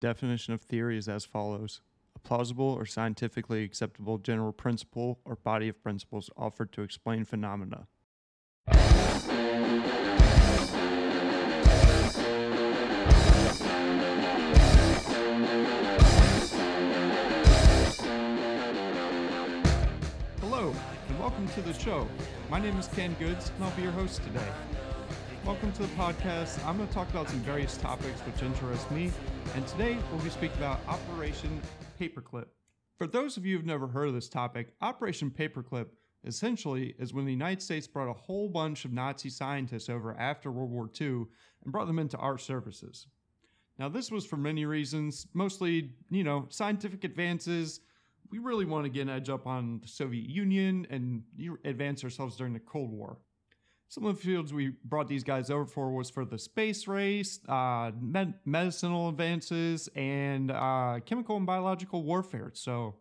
Definition of theory is as follows a plausible or scientifically acceptable general principle or body of principles offered to explain phenomena. Hello, and welcome to the show. My name is Ken Goods, and I'll be your host today. Welcome to the podcast. I'm going to talk about some various topics which interest me, and today we'll be speaking about Operation Paperclip. For those of you who've never heard of this topic, Operation Paperclip essentially is when the United States brought a whole bunch of Nazi scientists over after World War II and brought them into our services. Now, this was for many reasons, mostly, you know, scientific advances. We really want to get an edge up on the Soviet Union and advance ourselves during the Cold War. Some of the fields we brought these guys over for was for the space race, uh, med- medicinal advances, and uh, chemical and biological warfare. So,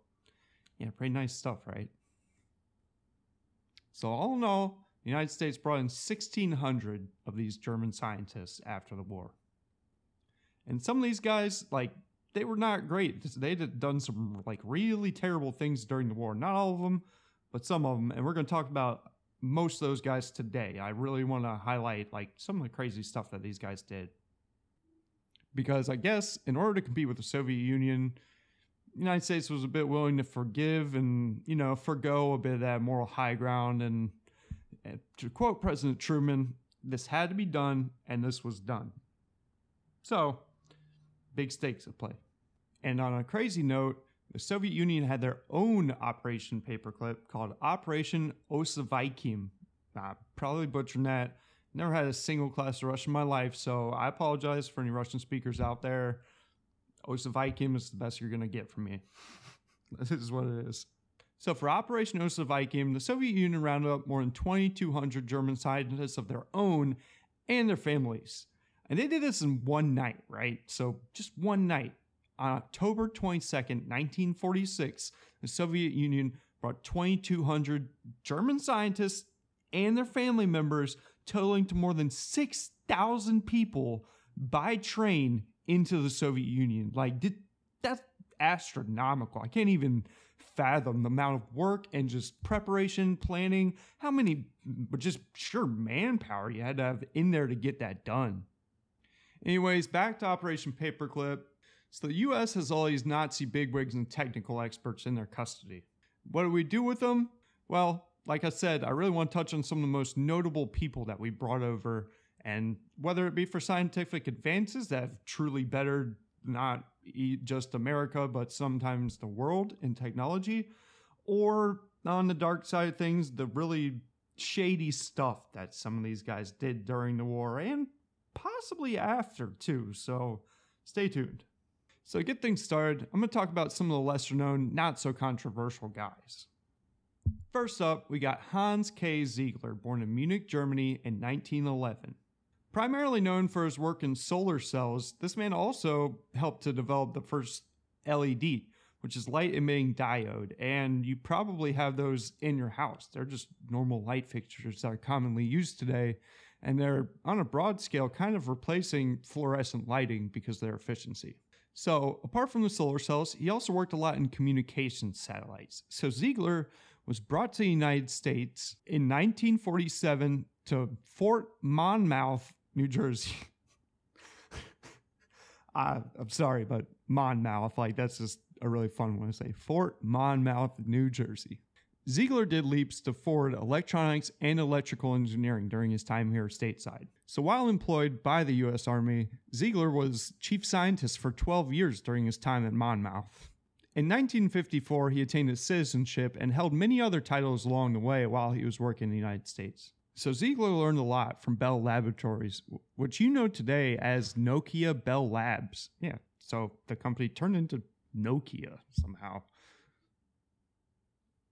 yeah, pretty nice stuff, right? So, all in all, the United States brought in 1,600 of these German scientists after the war. And some of these guys, like, they were not great. They'd done some, like, really terrible things during the war. Not all of them, but some of them. And we're going to talk about most of those guys today. I really want to highlight like some of the crazy stuff that these guys did. Because I guess in order to compete with the Soviet Union, the United States was a bit willing to forgive and, you know, forego a bit of that moral high ground. And, and to quote President Truman, this had to be done and this was done. So, big stakes at play. And on a crazy note, the Soviet Union had their own Operation Paperclip called Operation Ossewiecim. I probably butchered that. Never had a single class of Russian in my life, so I apologize for any Russian speakers out there. Ossewiecim is the best you're going to get from me. this is what it is. So, for Operation Ossewiecim, the Soviet Union rounded up more than 2,200 German scientists of their own and their families. And they did this in one night, right? So, just one night. On October 22nd, 1946, the Soviet Union brought 2,200 German scientists and their family members, totaling to more than 6,000 people by train into the Soviet Union. Like, did, that's astronomical. I can't even fathom the amount of work and just preparation, planning, how many, but just sure manpower you had to have in there to get that done. Anyways, back to Operation Paperclip. So the US has all these Nazi bigwigs and technical experts in their custody. What do we do with them? Well, like I said, I really want to touch on some of the most notable people that we brought over, and whether it be for scientific advances that have truly bettered not just America, but sometimes the world in technology, or on the dark side of things, the really shady stuff that some of these guys did during the war and possibly after too. So stay tuned. So, to get things started, I'm going to talk about some of the lesser known, not so controversial guys. First up, we got Hans K. Ziegler, born in Munich, Germany in 1911. Primarily known for his work in solar cells, this man also helped to develop the first LED, which is light emitting diode, and you probably have those in your house. They're just normal light fixtures that are commonly used today, and they're on a broad scale kind of replacing fluorescent lighting because of their efficiency. So, apart from the solar cells, he also worked a lot in communication satellites. So, Ziegler was brought to the United States in 1947 to Fort Monmouth, New Jersey. I, uh, I'm sorry, but Monmouth, like that's just a really fun one to say. Fort Monmouth, New Jersey. Ziegler did leaps to Ford electronics and electrical engineering during his time here stateside. So while employed by the U.S. Army, Ziegler was chief scientist for 12 years during his time at Monmouth. In 1954, he attained his citizenship and held many other titles along the way while he was working in the United States. So Ziegler learned a lot from Bell Laboratories, which you know today as Nokia Bell Labs. Yeah, so the company turned into Nokia somehow.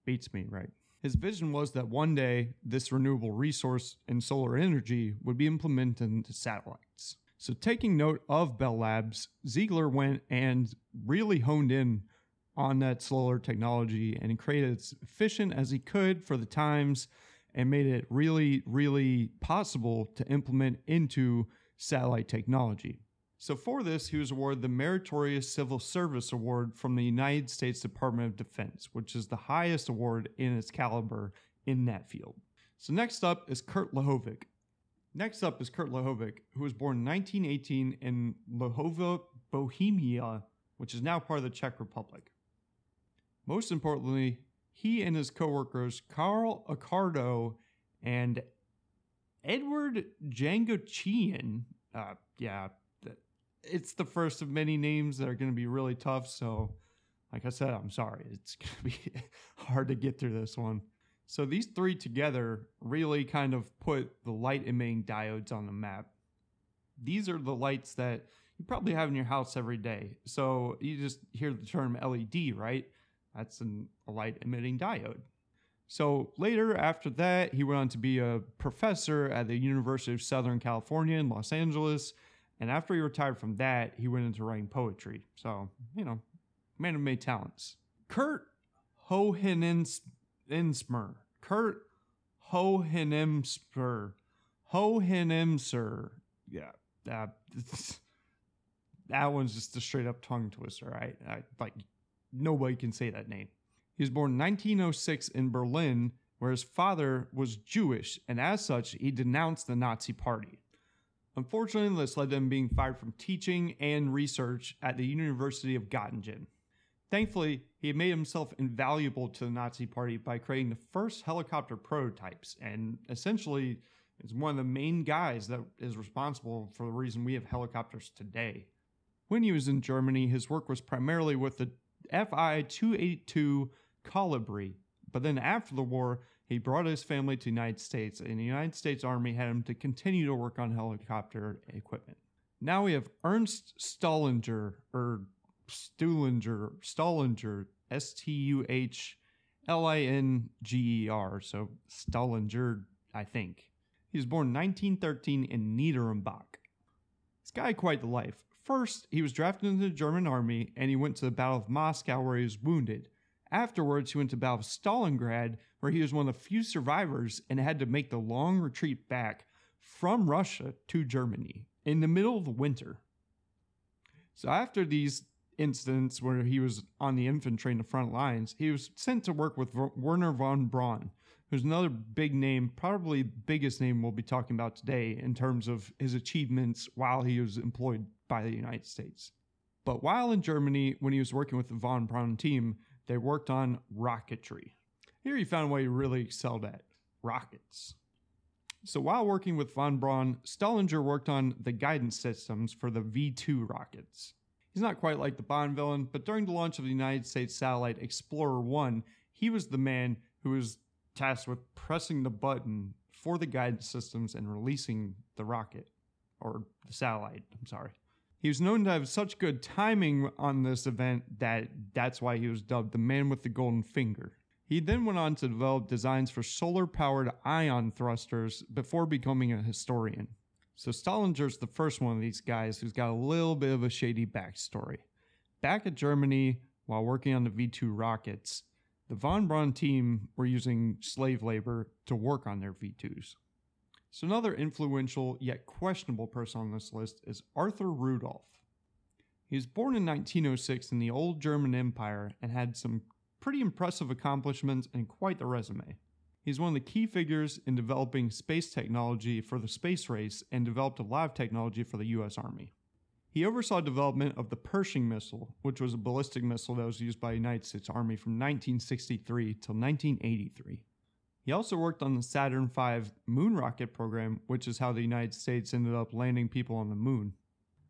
Beats me, right? His vision was that one day this renewable resource in solar energy would be implemented into satellites. So, taking note of Bell Labs, Ziegler went and really honed in on that solar technology and created as efficient as he could for the times and made it really, really possible to implement into satellite technology. So, for this, he was awarded the Meritorious Civil Service Award from the United States Department of Defense, which is the highest award in its caliber in that field. So, next up is Kurt Lehovec. Next up is Kurt Lehovec, who was born in 1918 in Lehova, Bohemia, which is now part of the Czech Republic. Most importantly, he and his coworkers, Carl Accardo and Edward Jamgochian, uh, yeah, it's the first of many names that are going to be really tough. So, like I said, I'm sorry. It's going to be hard to get through this one. So, these three together really kind of put the light emitting diodes on the map. These are the lights that you probably have in your house every day. So, you just hear the term LED, right? That's an, a light emitting diode. So later, after that, he went on to be a professor at the University of Southern California in Los Angeles and after he retired from that, he went into writing poetry. So, you know, man of many talents. Kurt Hohenensmer. Kurt Hohenensmer. Hohenensmer. Yeah. That, that one's just a straight up tongue twister. Right? I, like, nobody can say that name. He was born in 1906 in Berlin, where his father was Jewish, and as such, he denounced the Nazi Party. Unfortunately, this led to him being fired from teaching and research at the University of Göttingen. Thankfully, he had made himself invaluable to the Nazi Party by creating the first helicopter prototypes, and essentially is one of the main guys that is responsible for the reason we have helicopters today. When he was in Germany, his work was primarily with the Fi 282 Kolibri, but then after the war, he brought his family to the United States, and the United States Army had him to continue to work on helicopter equipment. Now we have Ernst Staulinger, or Stuhlinger, Staulinger, S T U H L I N G E R, so Staulinger, I think. He was born 1913 in Niederrimbach. This guy quite the life. First, he was drafted into the German army and he went to the Battle of Moscow where he was wounded. Afterwards, he went to Battle Stalingrad, where he was one of the few survivors and had to make the long retreat back from Russia to Germany in the middle of the winter. So, after these incidents where he was on the infantry in the front lines, he was sent to work with Wernher von Braun, who's another big name, probably biggest name we'll be talking about today in terms of his achievements while he was employed by the United States. But while in Germany, when he was working with the von Braun team, they worked on rocketry. Here he found what he really excelled at rockets. So while working with von Braun, Staulinger worked on the guidance systems for the V 2 rockets. He's not quite like the Bond villain, but during the launch of the United States satellite Explorer 1, he was the man who was tasked with pressing the button for the guidance systems and releasing the rocket, or the satellite, I'm sorry. He was known to have such good timing on this event that that's why he was dubbed the man with the golden finger. He then went on to develop designs for solar powered ion thrusters before becoming a historian. So Staulinger's the first one of these guys who's got a little bit of a shady backstory. Back at Germany, while working on the V 2 rockets, the von Braun team were using slave labor to work on their V 2s. So, another influential yet questionable person on this list is Arthur Rudolph. He was born in 1906 in the old German Empire and had some pretty impressive accomplishments and quite the resume. He's one of the key figures in developing space technology for the space race and developed a lot of technology for the US Army. He oversaw development of the Pershing missile, which was a ballistic missile that was used by the United States Army from 1963 till 1983. He also worked on the Saturn V moon rocket program, which is how the United States ended up landing people on the moon.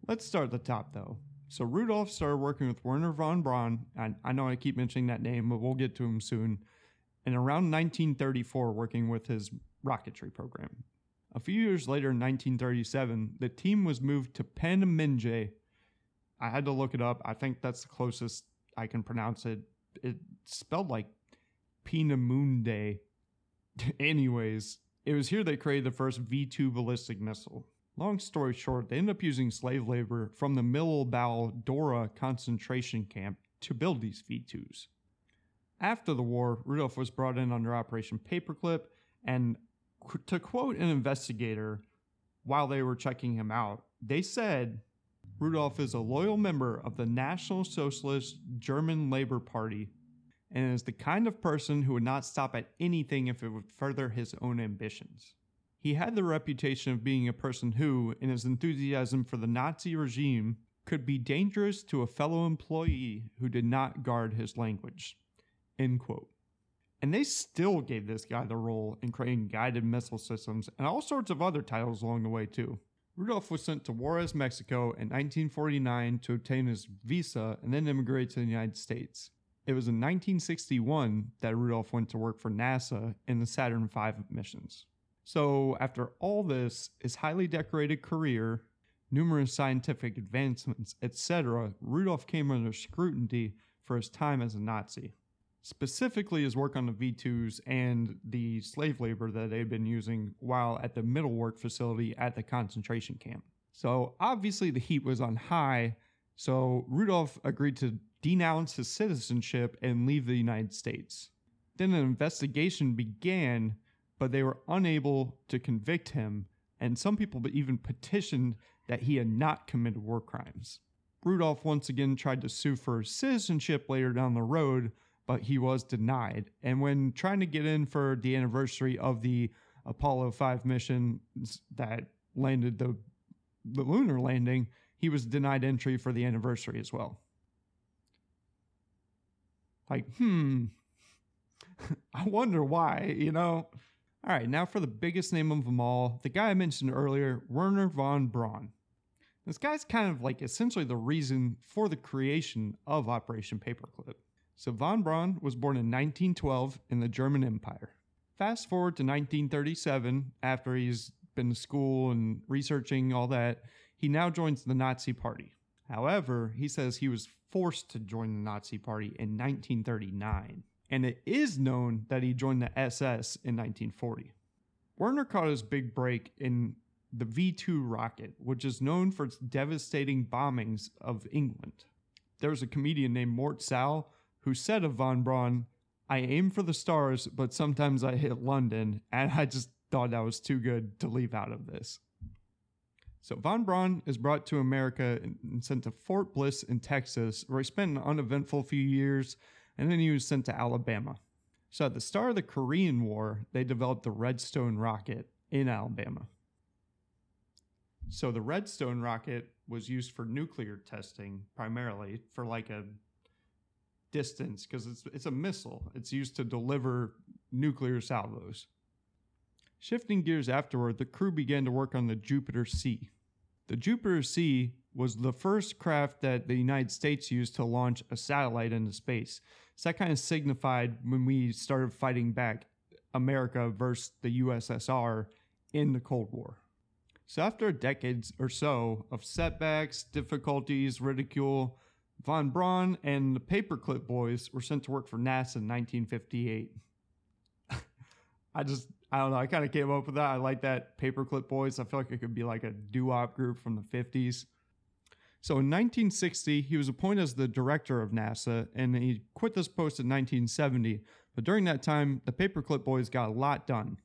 Let's start at the top though. So Rudolph started working with Wernher von Braun, and I know I keep mentioning that name, but we'll get to him soon. And around 1934, working with his rocketry program. A few years later, in 1937, the team was moved to Peenemünde. I had to look it up. I think that's the closest I can pronounce it. It's spelled like Peenemünde, Anyways, it was here they created the first V 2 ballistic missile. Long story short, they ended up using slave labor from the Mittelbau Dora concentration camp to build these V 2s. After the war, Rudolph was brought in under Operation Paperclip, and to quote an investigator while they were checking him out, they said, Rudolph is a loyal member of the National Socialist German Labor Party and is the kind of person who would not stop at anything if it would further his own ambitions. He had the reputation of being a person who, in his enthusiasm for the Nazi regime, could be dangerous to a fellow employee who did not guard his language. End quote. And they still gave this guy the role in creating guided missile systems and all sorts of other titles along the way, too. Rudolph was sent to Juarez, Mexico in 1949 to obtain his visa and then immigrate to the United States. It was in 1961 that Rudolph went to work for NASA in the Saturn V missions. So, after all this, his highly decorated career, numerous scientific advancements, etc., Rudolph came under scrutiny for his time as a Nazi. Specifically, his work on the V 2s and the slave labor that they'd been using while at the Mittelwerk facility at the concentration camp. So, obviously, the heat was on high, so Rudolph agreed to denounce his citizenship and leave the United States. Then an investigation began, but they were unable to convict him, and some people even petitioned that he had not committed war crimes. Rudolph once again tried to sue for citizenship later down the road, but he was denied. And when trying to get in for the anniversary of the Apollo 5 mission that landed the, the lunar landing, he was denied entry for the anniversary as well. Like, hmm, I wonder why, you know? All right, now for the biggest name of them all, the guy I mentioned earlier, Wernher von Braun. This guy's kind of like essentially the reason for the creation of Operation Paperclip. So, von Braun was born in 1912 in the German Empire. Fast forward to 1937, after he's been to school and researching all that, he now joins the Nazi Party. However, he says he was forced to join the Nazi Party in 1939, and it is known that he joined the SS in 1940. Wernher caught his big break in the V 2 rocket, which is known for its devastating bombings of England. There was a comedian named Mort Sahl who said of von Braun, I aim for the stars, but sometimes I hit London, and I just thought that was too good to leave out of this. So von Braun is brought to America and sent to Fort Bliss in Texas, where he spent an uneventful few years, and then he was sent to Alabama. So at the start of the Korean War, they developed the Redstone rocket in Alabama. So the Redstone rocket was used for nuclear testing primarily for like a distance because it's it's a missile. It's used to deliver nuclear salvos. Shifting gears afterward, the crew began to work on the Jupiter C. The Jupiter C was the first craft that the United States used to launch a satellite into space. So that kind of signified when we started fighting back America versus the USSR in the Cold War. So after decades or so of setbacks, difficulties, ridicule, von Braun and the Paperclip Boys were sent to work for NASA in 1958. I just I don't know. I kind of came up with that. I like that Paperclip Boys. I feel like it could be like a doo-wop group from the 50s. So in 1960, he was appointed as the director of NASA, and he quit this post in 1970. But during that time, the Paperclip Boys got a lot done,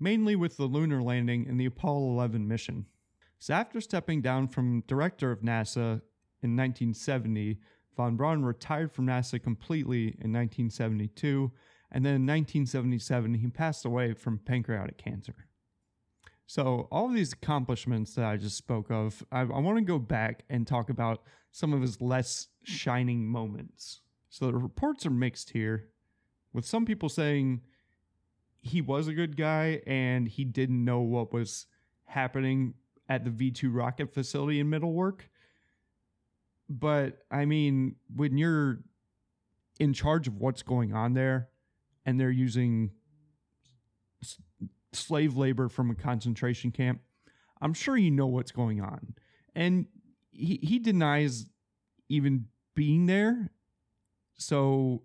mainly with the lunar landing and the Apollo 11 mission. So after stepping down from director of NASA in 1970, von Braun retired from NASA completely in 1972 and then in 1977, he passed away from pancreatic cancer. So, all of these accomplishments that I just spoke of, I, I want to go back and talk about some of his less shining moments. So, the reports are mixed here, with some people saying he was a good guy and he didn't know what was happening at the V2 rocket facility in Mittelwerk. But I mean, when you're in charge of what's going on there, and they're using s- slave labor from a concentration camp, I'm sure you know what's going on. And he, he denies even being there. So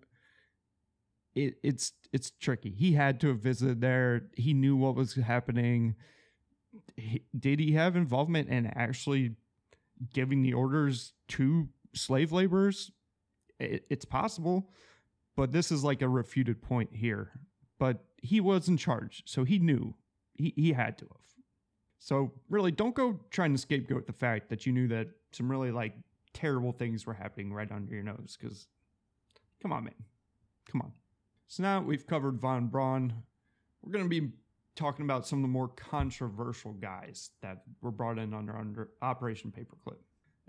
it, it's it's tricky. He had to have visited there. He knew what was happening. He, did he have involvement in actually giving the orders to slave laborers? It, it's possible but this is like a refuted point here. But he was in charge, so he knew. He, he had to have. So really, don't go trying to scapegoat the fact that you knew that some really like terrible things were happening right under your nose. Because, come on, man, come on. So now we've covered von Braun. We're going to be talking about some of the more controversial guys that were brought in under, under Operation Paperclip.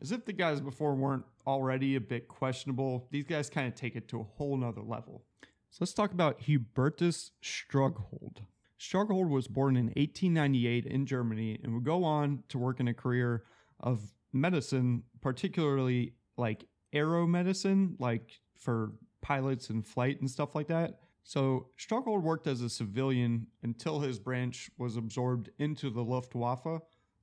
As if the guys before weren't already a bit questionable, these guys kind of take it to a whole nother level. So let's talk about Hubertus Strughold. Strughold was born in 1898 in Germany and would go on to work in a career of medicine, particularly like aero medicine, like for pilots and flight and stuff like that. So Strughold worked as a civilian until his branch was absorbed into the Luftwaffe,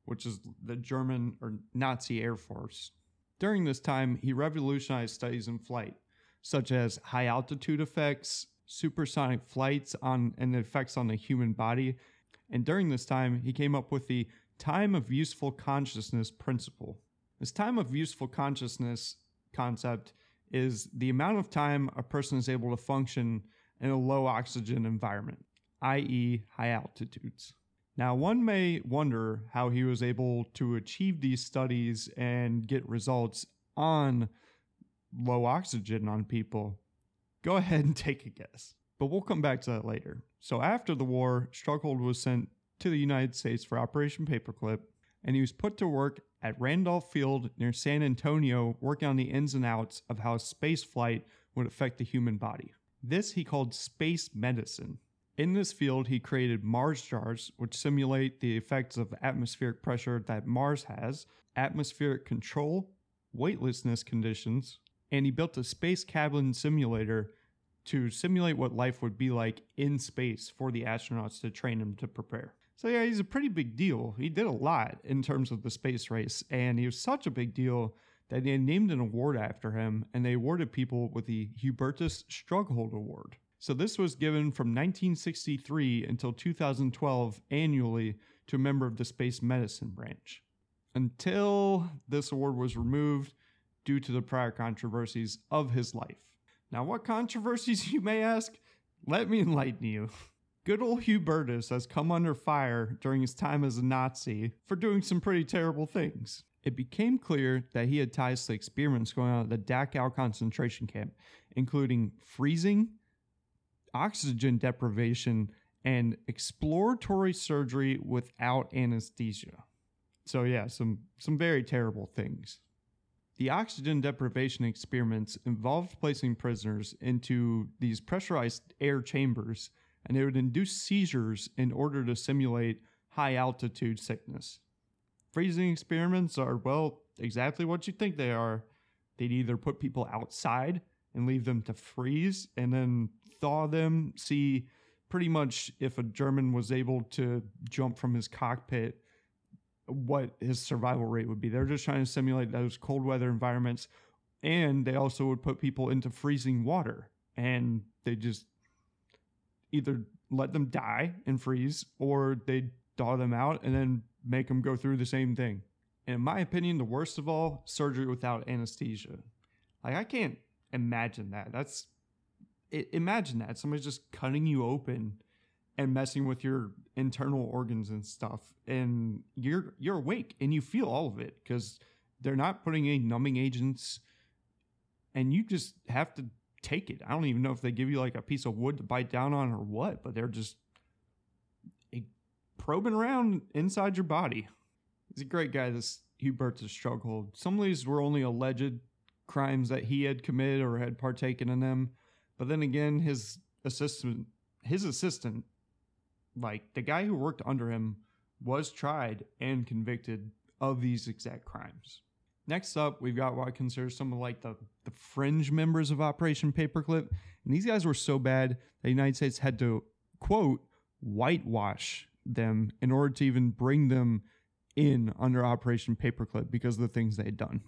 which is the German or Nazi Air Force. During this time, he revolutionized studies in flight, such as high altitude effects, supersonic flights on and effects on the human body. And during this time, he came up with the time of useful consciousness principle. This time of useful consciousness concept is the amount of time a person is able to function in a low oxygen environment, i.e., high altitudes. Now, one may wonder how he was able to achieve these studies and get results on low oxygen on people. Go ahead and take a guess, but we'll come back to that later. So, after the war, Strughold was sent to the United States for Operation Paperclip, and he was put to work at Randolph Field near San Antonio, working on the ins and outs of how space flight would affect the human body. This he called space medicine. In this field, he created Mars jars, which simulate the effects of atmospheric pressure that Mars has, atmospheric control, weightlessness conditions, and he built a space cabin simulator to simulate what life would be like in space for the astronauts to train them to prepare. So yeah, he's a pretty big deal. He did a lot in terms of the space race, and he was such a big deal that they named an award after him, and they awarded people with the Hubertus Strughold Award. So this was given from 1963 until 2012 annually to a member of the space medicine branch. Until this award was removed due to the prior controversies of his life. Now, what controversies, you may ask? Let me enlighten you. Good old Hubertus has come under fire during his time as a Nazi for doing some pretty terrible things. It became clear that he had ties to experiments going on at the Dachau concentration camp, including freezing, oxygen deprivation, and exploratory surgery without anesthesia. So yeah, some some very terrible things. The oxygen deprivation experiments involved placing prisoners into these pressurized air chambers and they would induce seizures in order to simulate high altitude sickness. Freezing experiments are, well, exactly what you think they are. They'd either put people outside and leave them to freeze and then thaw them, see pretty much if a German was able to jump from his cockpit, what his survival rate would be. They're just trying to simulate those cold weather environments. And they also would put people into freezing water and they just either let them die and freeze or they thaw them out and then make them go through the same thing. And in my opinion, the worst of all, surgery without anesthesia. Like I can't imagine that. That's it, imagine that somebody's just cutting you open and messing with your internal organs and stuff, and you're you're awake and you feel all of it because they're not putting any numbing agents, and you just have to take it. I don't even know if they give you like a piece of wood to bite down on or what, but they're just eh, probing around inside your body. He's a great guy, this Hubertus Strughold. Some of these were only alleged crimes that he had committed or had partaken in them. But then again, his assistant, his assistant, like the guy who worked under him, was tried and convicted of these exact crimes. Next up, we've got what I consider some of like the, the fringe members of Operation Paperclip. And these guys were so bad that the United States had to, quote, whitewash them in order to even bring them in under Operation Paperclip because of the things they had done.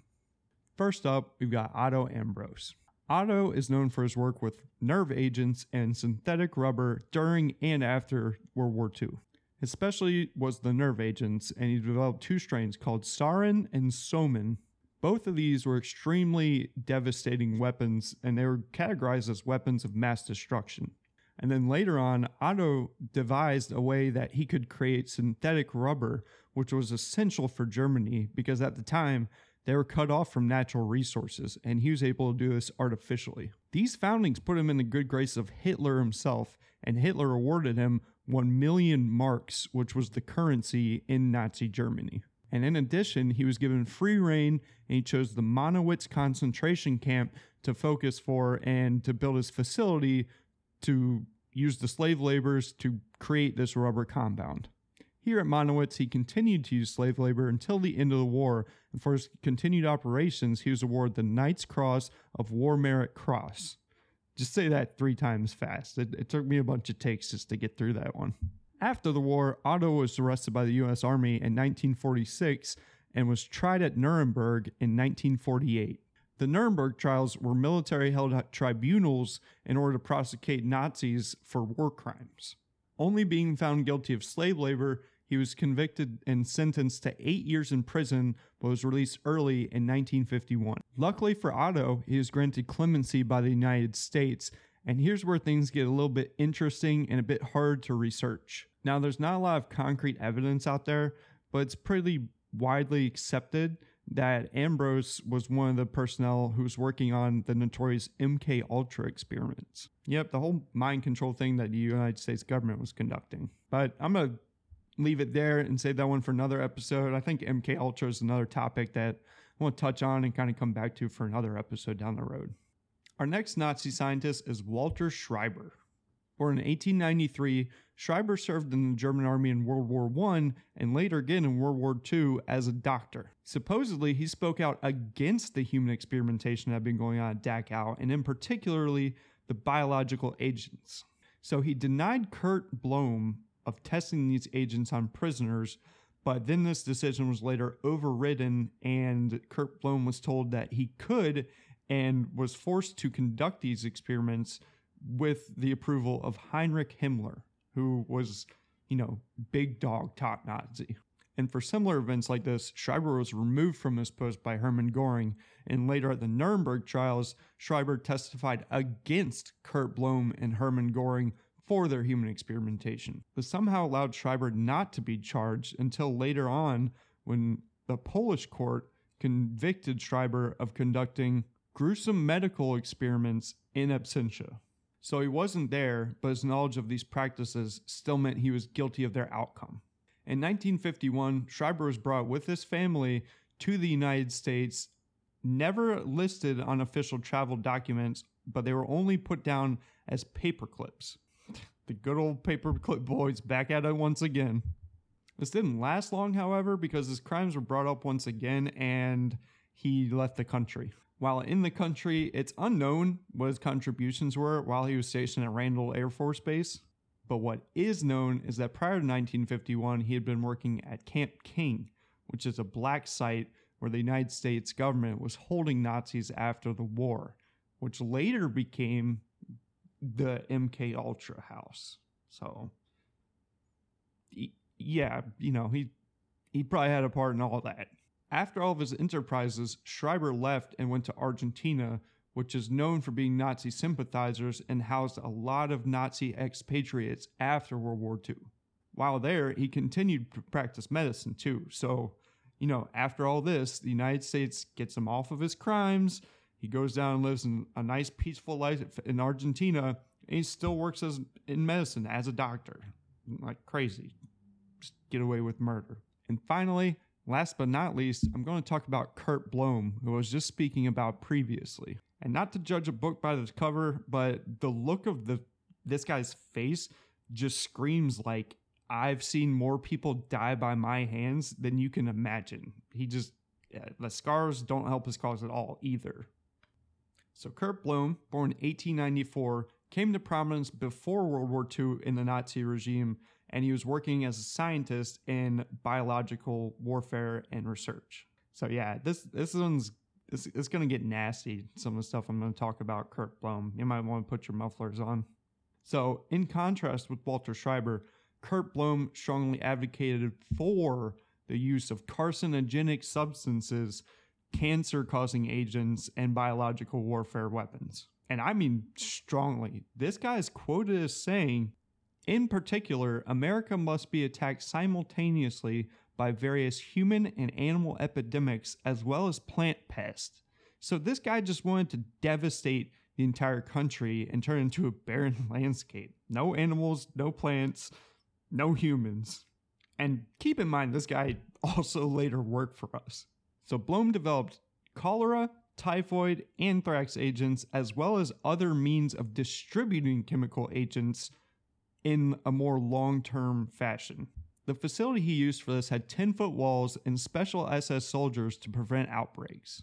First up, we've got Otto Ambros. Otto is known for his work with nerve agents and synthetic rubber during and after World War II. Especially was the nerve agents, and he developed two strains called Sarin and Soman both of these were extremely devastating weapons, and they were categorized as weapons of mass destruction. And then later on, Otto devised a way that he could create synthetic rubber, which was essential for Germany because at the time, they were cut off from natural resources, and he was able to do this artificially. These foundings put him in the good grace of Hitler himself, and Hitler awarded him 1 million marks, which was the currency in Nazi Germany. And in addition, he was given free reign and he chose the Monowitz concentration camp to focus for and to build his facility to use the slave laborers to create this rubber compound. Here at Monowitz, he continued to use slave labor until the end of the war, and for his continued operations, he was awarded the Knight's Cross of War Merit Cross. Just say that three times fast. It, it took me a bunch of takes just to get through that one. After the war, Otto was arrested by the U.S. Army in 1946 and was tried at Nuremberg in 1948. The Nuremberg trials were military held tribunals in order to prosecute Nazis for war crimes. Only being found guilty of slave labor, he was convicted and sentenced to eight years in prison, but was released early in 1951. Luckily for Otto, he was granted clemency by the United States, and here's where things get a little bit interesting and a bit hard to research. Now, there's not a lot of concrete evidence out there, but it's pretty widely accepted that Ambros was one of the personnel who was working on the notorious MK Ultra experiments. Yep, the whole mind control thing that the United States government was conducting. But I'm gonna leave it there and save that one for another episode. I think MK Ultra is another topic that I want to touch on and kind of come back to for another episode down the road. Our next Nazi scientist is Walter Schreiber. Born in 1893, Schreiber served in the German army in World War I and later again in World War II as a doctor. Supposedly, he spoke out against the human experimentation that had been going on at Dachau, and in particularly the biological agents. So he denied Kurt Blome of testing these agents on prisoners, but then this decision was later overridden, and Kurt Blome was told that he could and was forced to conduct these experiments with the approval of Heinrich Himmler, who was, you know, big dog top Nazi. And for similar events like this, Schreiber was removed from his post by Hermann Goring, and later at the Nuremberg trials, Schreiber testified against Kurt Blome and Hermann Goring for their human experimentation, but somehow allowed Schreiber not to be charged until later on when the Polish court convicted Schreiber of conducting gruesome medical experiments in absentia. So he wasn't there, but his knowledge of these practices still meant he was guilty of their outcome. In 1951, Schreiber was brought with his family to the United States, never listed on official travel documents, but they were only put down as paperclips. The good old paperclip boys back at it once again. This didn't last long, however, because his crimes were brought up once again and he left the country. While in the country, it's unknown what his contributions were while he was stationed at Randall Air Force Base. But what is known is that prior to 1951, he had been working at Camp King, which is a black site where the United States government was holding Nazis after the war, which later became the MK Ultra House. So, yeah, you know, he he probably had a part in all that. After all of his enterprises, Schreiber left and went to Argentina, which is known for being Nazi sympathizers and housed a lot of Nazi expatriates after World War II. While there, he continued to practice medicine too. So, you know, after all this, the United States gets him off of his crimes. He goes down and lives in a nice, peaceful life in Argentina, and he still works as in medicine as a doctor. Like crazy. Just get away with murder. And finally, Last but not least, I'm going to talk about Kurt Blome, who I was just speaking about previously. And not to judge a book by the cover, but the look of the this guy's face just screams like I've seen more people die by my hands than you can imagine. He just yeah, the scars don't help his cause at all either. So Kurt Blome, born 1894, came to prominence before World War II in the Nazi regime and he was working as a scientist in biological warfare and research. So yeah, this this one's it's, it's going to get nasty. Some of the stuff I'm going to talk about Kurt Blome. You might want to put your mufflers on. So, in contrast with Walter Schreiber, Kurt Blome strongly advocated for the use of carcinogenic substances, cancer causing agents, and biological warfare weapons. And I mean strongly. This guy is quoted as saying in particular, America must be attacked simultaneously by various human and animal epidemics as well as plant pests. So this guy just wanted to devastate the entire country and turn into a barren landscape. No animals, no plants, no humans. And keep in mind, this guy also later worked for us. So Blome developed cholera, typhoid, anthrax agents, as well as other means of distributing chemical agents in a more long term fashion. The facility he used for this had 10 foot walls and special SS soldiers to prevent outbreaks.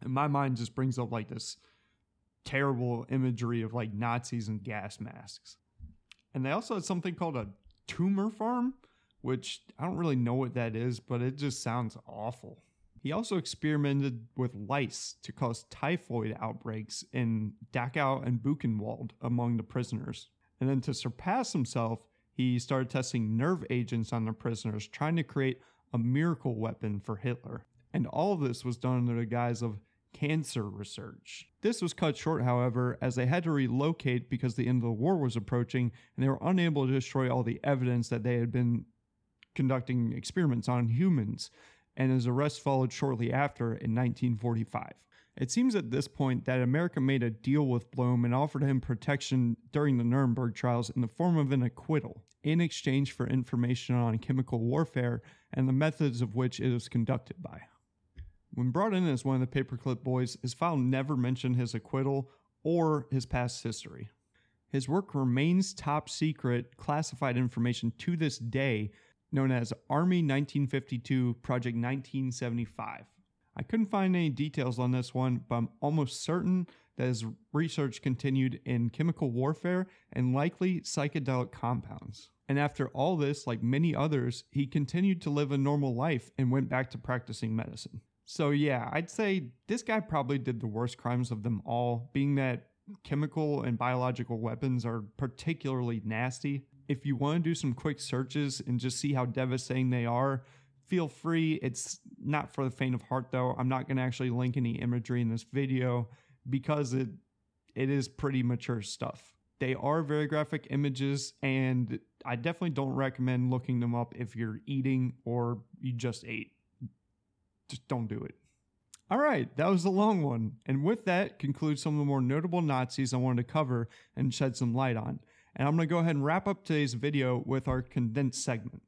And my mind just brings up like this terrible imagery of like Nazis and gas masks. And they also had something called a tumor farm, which I don't really know what that is, but it just sounds awful. He also experimented with lice to cause typhoid outbreaks in Dachau and Buchenwald among the prisoners. And then to surpass himself, he started testing nerve agents on the prisoners, trying to create a miracle weapon for Hitler. And all this was done under the guise of cancer research. This was cut short, however, as they had to relocate because the end of the war was approaching and they were unable to destroy all the evidence that they had been conducting experiments on humans. And his arrest followed shortly after in 1945. It seems at this point that America made a deal with Blome and offered him protection during the Nuremberg trials in the form of an acquittal in exchange for information on chemical warfare and the methods of which it was conducted by. When brought in as one of the paperclip boys, his file never mentioned his acquittal or his past history. His work remains top secret, classified information to this day, known as Army 1952 Project 1975. I couldn't find any details on this one, but I'm almost certain that his research continued in chemical warfare and likely psychedelic compounds. And after all this, like many others, he continued to live a normal life and went back to practicing medicine. So, yeah, I'd say this guy probably did the worst crimes of them all, being that chemical and biological weapons are particularly nasty. If you want to do some quick searches and just see how devastating they are, feel free. It's not for the faint of heart, though. I'm not going to actually link any imagery in this video because it it is pretty mature stuff. They are very graphic images, and I definitely don't recommend looking them up if you're eating or you just ate just don't do it. All right, that was a long one. And with that concludes some of the more notable Nazis I wanted to cover and shed some light on. And I'm going to go ahead and wrap up today's video with our condensed segment.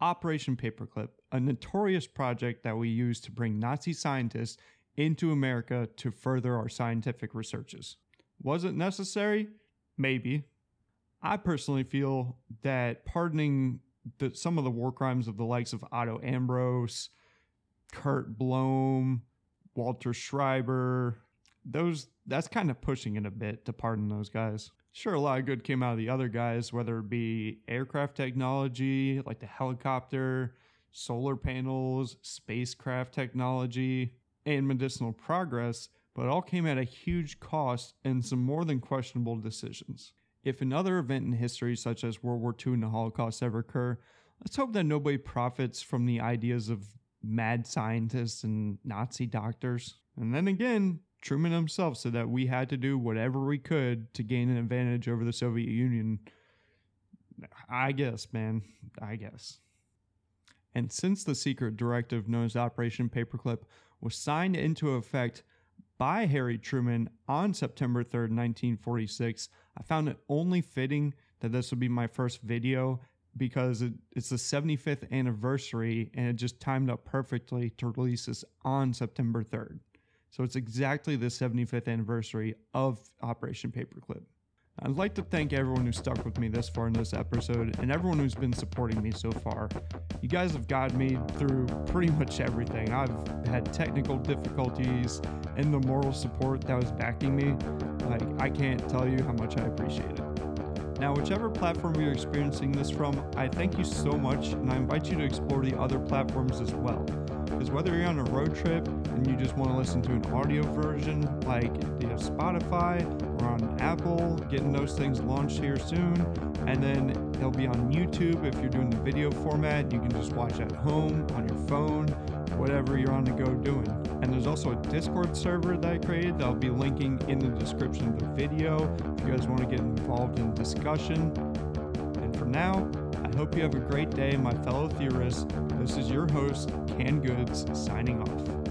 Operation Paperclip, a notorious project that we used to bring Nazi scientists into America to further our scientific researches. Was it necessary? Maybe. I personally feel that pardoning the, some of the war crimes of the likes of Otto Ambros, Kurt Blome, Walter Schreiber. Those that's kind of pushing it a bit to pardon those guys. Sure, a lot of good came out of the other guys, whether it be aircraft technology, like the helicopter, solar panels, spacecraft technology, and medicinal progress, but all came at a huge cost and some more than questionable decisions. If another event in history, such as World War II and the Holocaust, ever occur, let's hope that nobody profits from the ideas of mad scientists and Nazi doctors. And then again, Truman himself said that we had to do whatever we could to gain an advantage over the Soviet Union. I guess, man. I guess. And since the secret directive known as Operation Paperclip was signed into effect by Harry Truman on September 3rd, 1946, I found it only fitting that this would be my first video because it, it's the 75th anniversary and it just timed up perfectly to release this on September 3rd. So it's exactly the 75th anniversary of Operation Paperclip. I'd like to thank everyone who stuck with me this far in this episode and everyone who's been supporting me so far. You guys have guided me through pretty much everything. I've had technical difficulties and the moral support that was backing me. Like, I can't tell you how much I appreciate it. Now, whichever platform you're experiencing this from, I thank you so much and I invite you to explore the other platforms as well. Because whether you're on a road trip and you just want to listen to an audio version like you have Spotify or on Apple, getting those things launched here soon, and then they'll be on YouTube if you're doing the video format. You can just watch at home, on your phone, whatever you're on the go doing. And there's also a Discord server that I created that I'll be linking in the description of the video if you guys want to get involved in discussion. And for now, hope you have a great day, my fellow theorists. This is your host, Canned Goods, signing off.